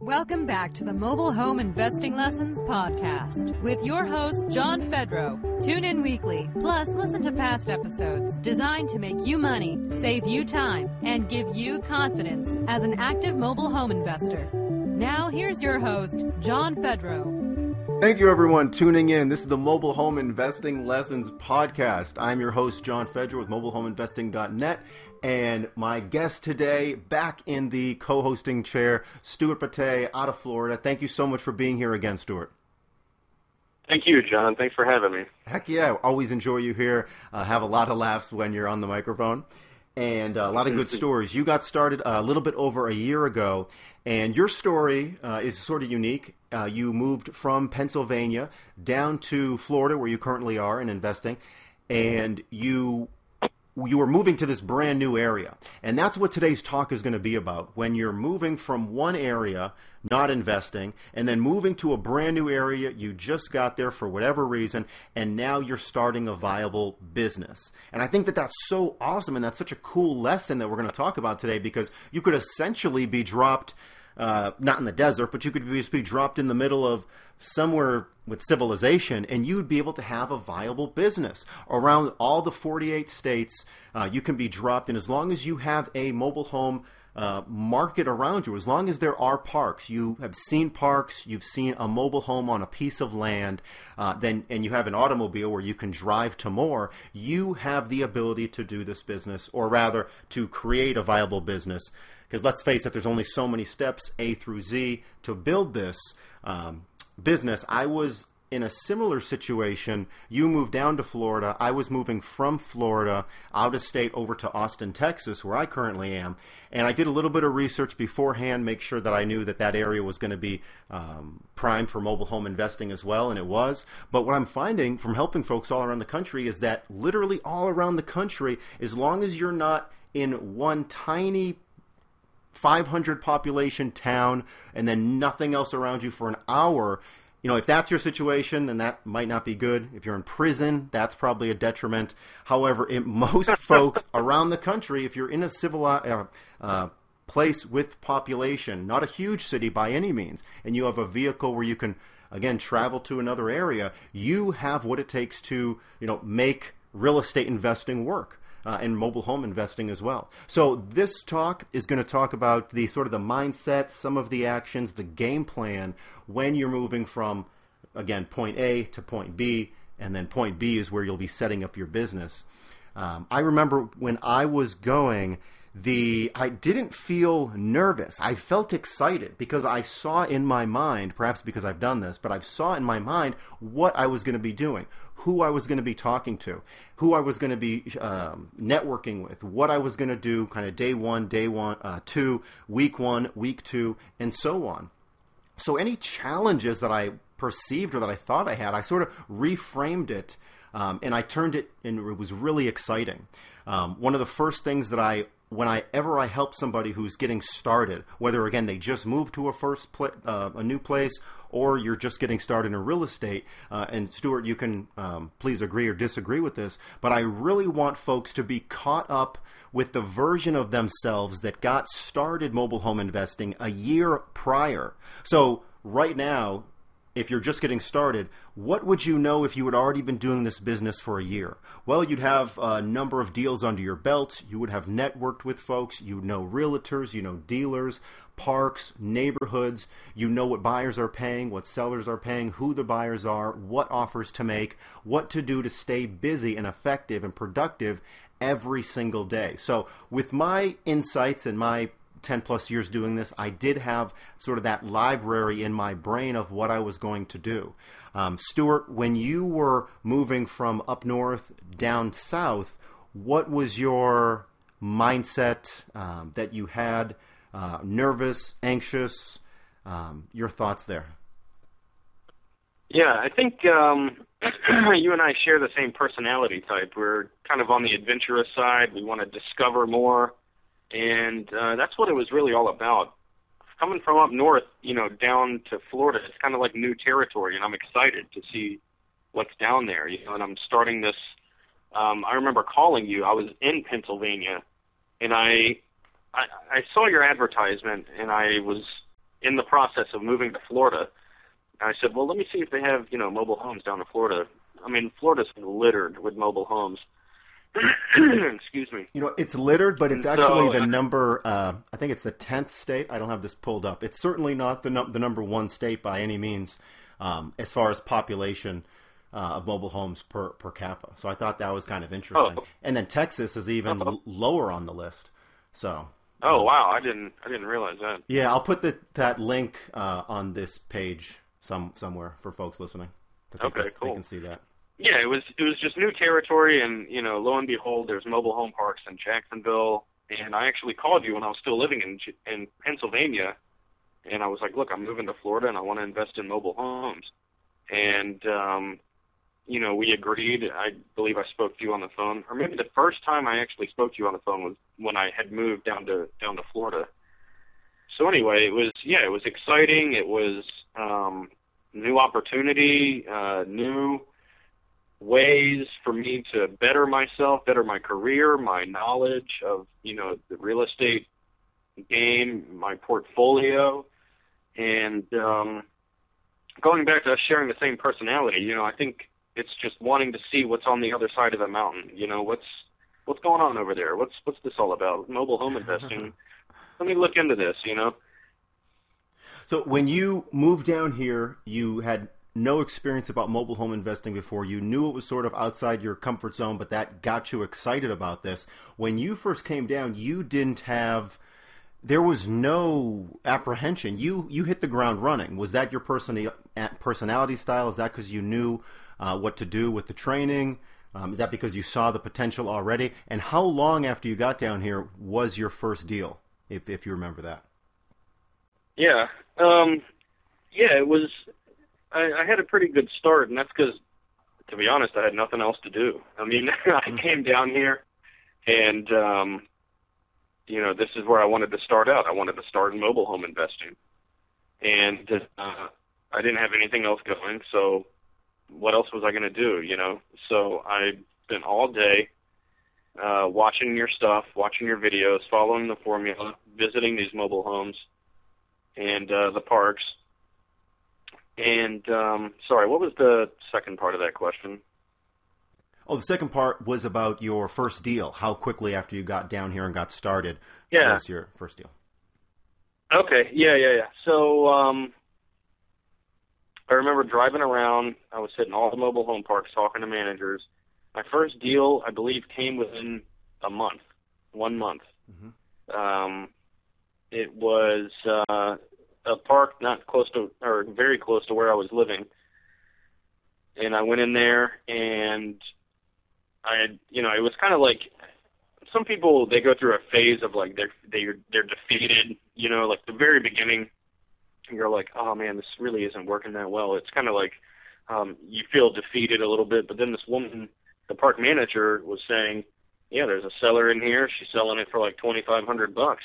Welcome back to the Mobile Home Investing Lessons podcast with your host, John Fedro. Tune in weekly, plus listen to past episodes designed to make you money, save you time, and give you confidence as an active mobile home investor. Now, here's your host, John Fedro. Thank you, everyone, tuning in. This is the Mobile Home Investing Lessons podcast. I'm your host, John Fedro with MobileHomeInvesting.net and my guest today, back in the co hosting chair, Stuart Pate out of Florida. Thank you so much for being here again, Stuart. Thank you, John. Thanks for having me. Heck yeah. Always enjoy you here. Uh, have a lot of laughs when you're on the microphone and uh, a lot of good stories. You got started a little bit over a year ago, and your story uh, is sort of unique. Uh, you moved from Pennsylvania down to Florida, where you currently are in investing, and you you are moving to this brand new area. And that's what today's talk is going to be about. When you're moving from one area, not investing, and then moving to a brand new area, you just got there for whatever reason, and now you're starting a viable business. And I think that that's so awesome, and that's such a cool lesson that we're going to talk about today because you could essentially be dropped uh, not in the desert, but you could just be dropped in the middle of somewhere with civilization, and you'd be able to have a viable business around all the 48 states. Uh, you can be dropped, and as long as you have a mobile home uh, market around you, as long as there are parks, you have seen parks, you've seen a mobile home on a piece of land, uh, then and you have an automobile where you can drive to more, you have the ability to do this business, or rather, to create a viable business. Because let's face it, there's only so many steps A through Z to build this um, business. I was in a similar situation. You moved down to Florida. I was moving from Florida out of state over to Austin, Texas, where I currently am. And I did a little bit of research beforehand, make sure that I knew that that area was going to be um, prime for mobile home investing as well, and it was. But what I'm finding from helping folks all around the country is that literally all around the country, as long as you're not in one tiny 500 population town and then nothing else around you for an hour, you know, if that's your situation, then that might not be good. If you're in prison, that's probably a detriment. However, in most folks around the country, if you're in a civilized uh, uh, place with population, not a huge city by any means, and you have a vehicle where you can again travel to another area, you have what it takes to you know make real estate investing work uh, and mobile home investing as well. So this talk is going to talk about the sort of the mindset, some of the actions, the game plan when you're moving from again point A to point B, and then point B is where you'll be setting up your business. Um, I remember when I was going the I didn't feel nervous. I felt excited because I saw in my mind, perhaps because I've done this, but I saw in my mind what I was going to be doing, who I was going to be talking to, who I was going to be um, networking with, what I was going to do, kind of day one, day one, uh, two, week one, week two, and so on. So any challenges that I perceived or that I thought I had, I sort of reframed it. Um, and I turned it, and it was really exciting. Um, one of the first things that I when I ever I help somebody who's getting started, whether again they just moved to a first pl- uh, a new place or you're just getting started in real estate, uh, and Stuart, you can um, please agree or disagree with this, but I really want folks to be caught up with the version of themselves that got started mobile home investing a year prior. So right now, if you're just getting started, what would you know if you had already been doing this business for a year? Well, you'd have a number of deals under your belt. You would have networked with folks. You know realtors, you know dealers, parks, neighborhoods. You know what buyers are paying, what sellers are paying, who the buyers are, what offers to make, what to do to stay busy and effective and productive every single day. So, with my insights and my 10 plus years doing this, I did have sort of that library in my brain of what I was going to do. Um, Stuart, when you were moving from up north down south, what was your mindset um, that you had? Uh, nervous, anxious? Um, your thoughts there? Yeah, I think um, you and I share the same personality type. We're kind of on the adventurous side. We want to discover more and uh, that's what it was really all about. Coming from up north, you know, down to Florida, it's kind of like new territory, and I'm excited to see what's down there. You know, and I'm starting this. Um, I remember calling you. I was in Pennsylvania, and I, I I saw your advertisement, and I was in the process of moving to Florida. And I said, well, let me see if they have you know mobile homes down in Florida. I mean, Florida's littered with mobile homes. Excuse me. You know, it's littered, but it's actually so, the number. Uh, I think it's the tenth state. I don't have this pulled up. It's certainly not the num- the number one state by any means, um, as far as population uh, of mobile homes per per capita. So I thought that was kind of interesting. Oh. And then Texas is even oh. lower on the list. So. Oh um, wow! I didn't I didn't realize that. Yeah, I'll put the, that link uh, on this page some somewhere for folks listening. okay, can, cool. They can see that. Yeah, it was it was just new territory, and you know, lo and behold, there's mobile home parks in Jacksonville. And I actually called you when I was still living in in Pennsylvania, and I was like, look, I'm moving to Florida, and I want to invest in mobile homes. And um, you know, we agreed. I believe I spoke to you on the phone, or maybe the first time I actually spoke to you on the phone was when I had moved down to down to Florida. So anyway, it was yeah, it was exciting. It was um, new opportunity, uh, new ways for me to better myself, better my career, my knowledge of you know the real estate game, my portfolio, and um, going back to us sharing the same personality. You know, I think it's just wanting to see what's on the other side of the mountain. You know, what's what's going on over there? What's what's this all about? Mobile home investing. Let me look into this. You know. So when you moved down here, you had no experience about mobile home investing before. You knew it was sort of outside your comfort zone, but that got you excited about this. When you first came down, you didn't have there was no apprehension. You you hit the ground running. Was that your personality personality style? Is that because you knew uh, what to do with the training? Um, is that because you saw the potential already? And how long after you got down here was your first deal, if if you remember that? Yeah, um, yeah, it was I, I had a pretty good start, and that's because, to be honest, I had nothing else to do. I mean, I mm-hmm. came down here, and um, you know, this is where I wanted to start out. I wanted to start in mobile home investing, and uh, I didn't have anything else going. So, what else was I going to do? You know, so I spent all day uh, watching your stuff, watching your videos, following the formula, visiting these mobile homes and uh, the parks and um, sorry, what was the second part of that question? Oh, the second part was about your first deal. How quickly after you got down here and got started yeah. was your first deal? Okay, yeah, yeah, yeah. So um, I remember driving around. I was hitting all the mobile home parks, talking to managers. My first deal, I believe, came within a month, one month. Mm-hmm. Um, it was uh, a park not close to or very close to where I was living. And I went in there and I had, you know, it was kind of like some people they go through a phase of like they're they're they're defeated, you know, like the very beginning you're like, "Oh man, this really isn't working that well." It's kind of like um you feel defeated a little bit, but then this woman, the park manager was saying, "Yeah, there's a seller in here. She's selling it for like 2500 bucks."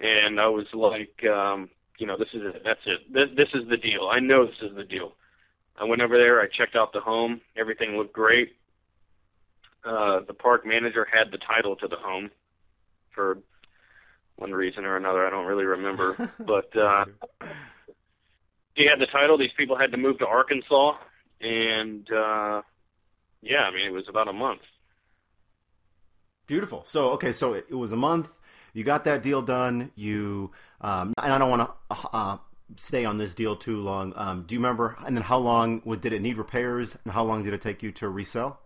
And I was like, um you know, this is it. That's it. This, this is the deal. I know this is the deal. I went over there. I checked out the home. Everything looked great. Uh, the park manager had the title to the home for one reason or another. I don't really remember, but uh, he had the title. These people had to move to Arkansas, and uh, yeah, I mean, it was about a month. Beautiful. So okay, so it, it was a month you got that deal done. You um, and I don't want to uh, stay on this deal too long. Um, do you remember? And then how long did it need repairs? And how long did it take you to resell?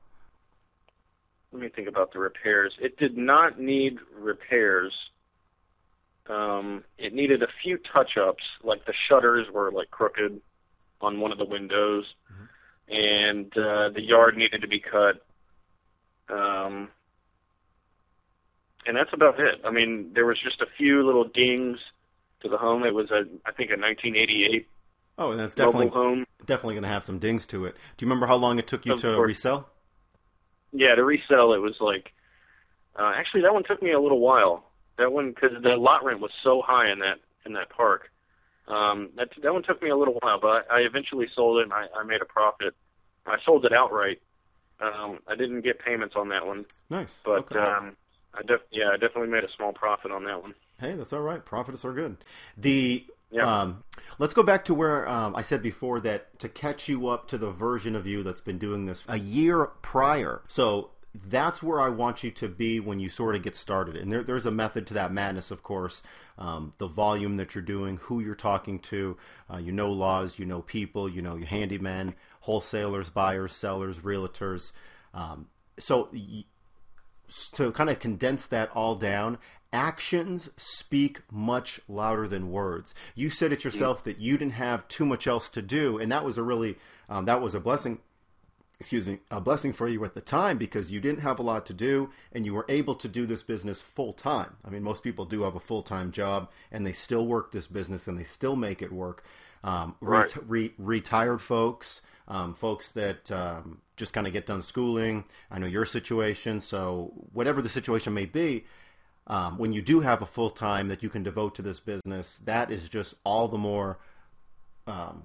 Let me think about the repairs. It did not need repairs. Um, it needed a few touch-ups, like the shutters were like crooked on one of the windows, mm-hmm. and uh, the yard needed to be cut. Um, and that's about it. I mean, there was just a few little dings to the home. It was a, I think, a 1988. Oh, and that's definitely home. definitely going to have some dings to it. Do you remember how long it took you of to course. resell? Yeah, to resell it was like, uh, actually that one took me a little while. That one because the lot rent was so high in that in that park. Um, that that one took me a little while, but I, I eventually sold it and I, I made a profit. I sold it outright. Um, I didn't get payments on that one. Nice. But okay. um, I def- yeah, I definitely made a small profit on that one. Hey, that's all right. Profits are good. The Yeah. Um, let's go back to where um, I said before that to catch you up to the version of you that's been doing this a year prior. So that's where I want you to be when you sort of get started. And there, there's a method to that madness, of course. Um, the volume that you're doing, who you're talking to, uh, you know laws, you know people, you know your handymen, wholesalers, buyers, sellers, realtors. Um, so y- to kind of condense that all down, actions speak much louder than words. You said it yourself that you didn't have too much else to do, and that was a really um, that was a blessing. Excuse me, a blessing for you at the time because you didn't have a lot to do and you were able to do this business full time. I mean, most people do have a full time job and they still work this business and they still make it work. Um, Right. re- retired folks, um, folks that um, just kind of get done schooling. I know your situation, so whatever the situation may be, um, when you do have a full time that you can devote to this business, that is just all the more, um,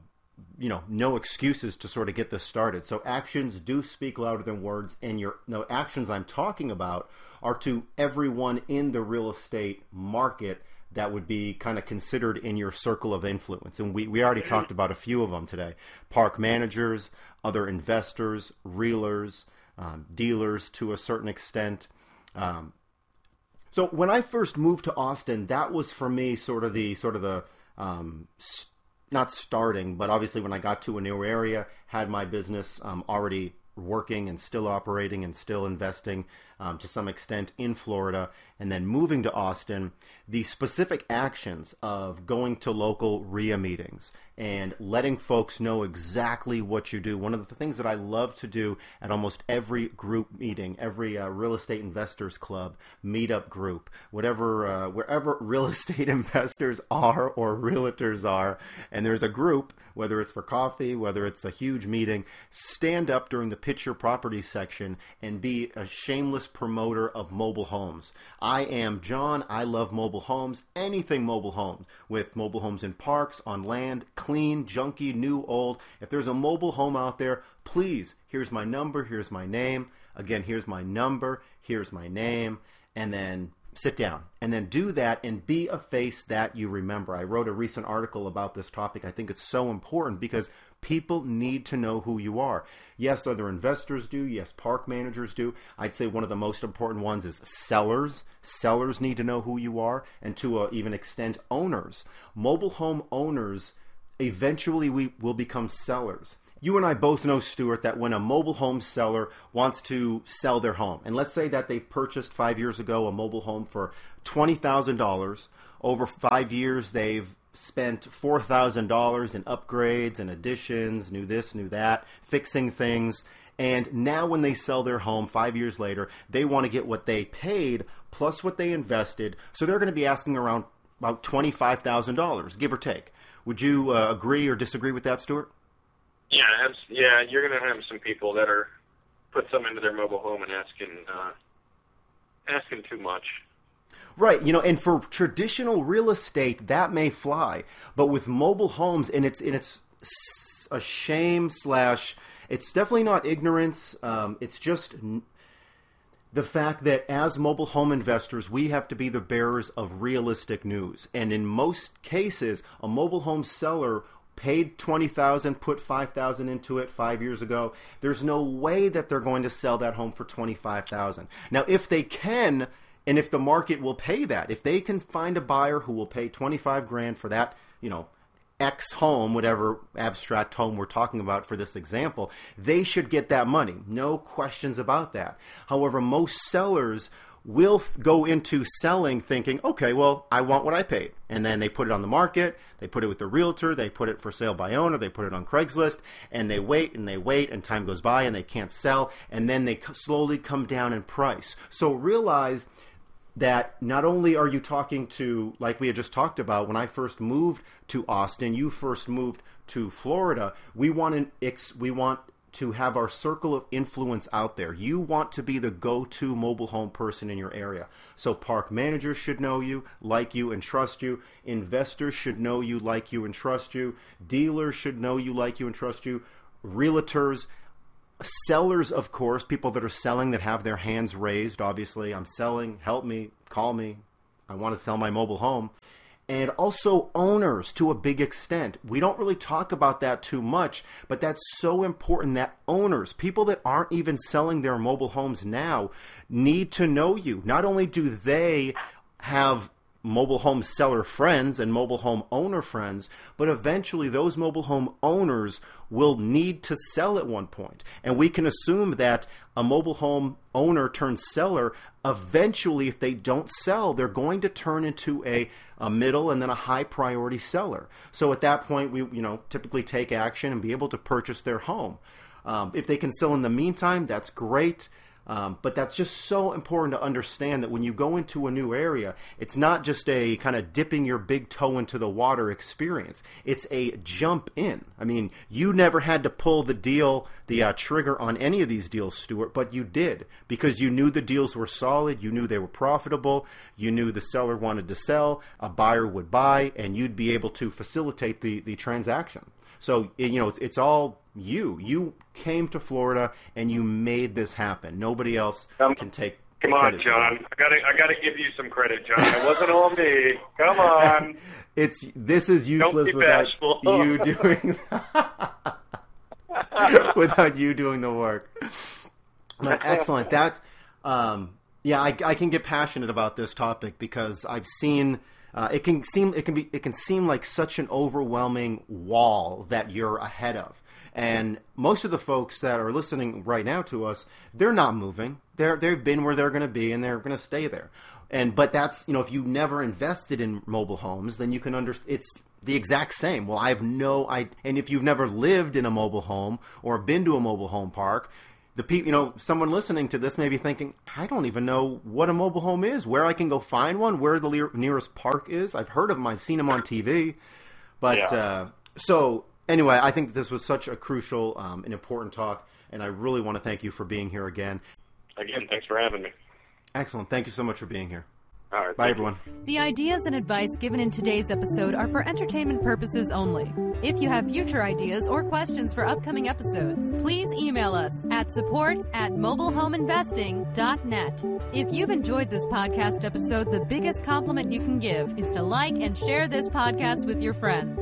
you know, no excuses to sort of get this started. So actions do speak louder than words, and your the actions I'm talking about are to everyone in the real estate market that would be kind of considered in your circle of influence. And we, we already talked about a few of them today park managers, other investors, realtors, um, dealers to a certain extent. Um, so when I first moved to Austin, that was for me sort of the sort of the um, s- not starting, but obviously when I got to a new area, had my business um, already working and still operating and still investing um, to some extent in Florida, and then moving to Austin, the specific actions of going to local REIA meetings and letting folks know exactly what you do. One of the things that I love to do at almost every group meeting, every uh, real estate investors club, meetup group, whatever, uh, wherever real estate investors are or realtors are, and there's a group, whether it's for coffee, whether it's a huge meeting, stand up during the pitch your property section and be a shameless promoter of mobile homes. I am John. I love mobile homes. Anything mobile homes with mobile homes in parks, on land, clean, junky, new, old. If there's a mobile home out there, please, here's my number, here's my name. Again, here's my number, here's my name, and then sit down and then do that and be a face that you remember. I wrote a recent article about this topic. I think it's so important because people need to know who you are. Yes, other investors do. Yes, park managers do. I'd say one of the most important ones is sellers. Sellers need to know who you are, and to a, even extent, owners. Mobile home owners eventually we will become sellers. You and I both know, Stuart, that when a mobile home seller wants to sell their home, and let's say that they've purchased five years ago a mobile home for $20,000, over five years they've spent $4,000 in upgrades and additions, new this, new that, fixing things. And now, when they sell their home five years later, they want to get what they paid plus what they invested. So they're going to be asking around about $25,000, give or take. Would you uh, agree or disagree with that, Stuart? Yeah, yeah, you're gonna have some people that are put some into their mobile home and asking uh, asking too much. Right, you know, and for traditional real estate, that may fly, but with mobile homes, and it's and it's a shame slash. It's definitely not ignorance. Um, it's just the fact that as mobile home investors, we have to be the bearers of realistic news, and in most cases, a mobile home seller paid 20,000 put 5,000 into it 5 years ago there's no way that they're going to sell that home for 25,000 now if they can and if the market will pay that if they can find a buyer who will pay 25 grand for that you know X home, whatever abstract home we're talking about for this example, they should get that money. No questions about that. However, most sellers will th- go into selling thinking, okay, well, I want what I paid. And then they put it on the market, they put it with the realtor, they put it for sale by owner, they put it on Craigslist, and they wait and they wait, and time goes by and they can't sell, and then they c- slowly come down in price. So realize that not only are you talking to, like we had just talked about, when I first moved to Austin, you first moved to Florida. We want an ex, we want to have our circle of influence out there. You want to be the go-to mobile home person in your area. So park managers should know you, like you, and trust you. Investors should know you, like you, and trust you. Dealers should know you, like you, and trust you. Realtors, sellers of course people that are selling that have their hands raised obviously i'm selling help me call me i want to sell my mobile home and also owners to a big extent. We don't really talk about that too much, but that's so important that owners, people that aren't even selling their mobile homes now, need to know you. Not only do they have mobile home seller friends and mobile home owner friends, but eventually those mobile home owners will need to sell at one point. And we can assume that a mobile home owner turned seller eventually if they don't sell, they're going to turn into a, a middle and then a high priority seller. So at that point we you know typically take action and be able to purchase their home. Um, if they can sell in the meantime, that's great. Um, but that's just so important to understand that when you go into a new area, it's not just a kind of dipping your big toe into the water experience. It's a jump in. I mean, you never had to pull the deal, the uh, trigger on any of these deals, Stuart, but you did because you knew the deals were solid, you knew they were profitable, you knew the seller wanted to sell, a buyer would buy, and you'd be able to facilitate the, the transaction. So, you know, it's, it's all you. You came to Florida and you made this happen. Nobody else um, can take. Come on, John. I gotta, I gotta give you some credit, John. It wasn't all me. Come on. it's this is useless without you doing. without you doing the work. But excellent. That's um, yeah. I, I can get passionate about this topic because I've seen uh, it can seem it can be it can seem like such an overwhelming wall that you're ahead of. And most of the folks that are listening right now to us, they're not moving. They're they've been where they're going to be, and they're going to stay there. And but that's you know if you never invested in mobile homes, then you can understand it's the exact same. Well, I have no I and if you've never lived in a mobile home or been to a mobile home park, the people, you know, someone listening to this may be thinking, I don't even know what a mobile home is, where I can go find one, where the le- nearest park is. I've heard of them, I've seen them on TV, but yeah. uh, so anyway, I think this was such a crucial um, and important talk, and I really want to thank you for being here again. Again, thanks for having me. Excellent. Thank you so much for being here. All right. Bye, everyone. The ideas and advice given in today's episode are for entertainment purposes only. If you have future ideas or questions for upcoming episodes, please email us at support at mobilehomeinvesting.net. If you've enjoyed this podcast episode, the biggest compliment you can give is to like and share this podcast with your friends.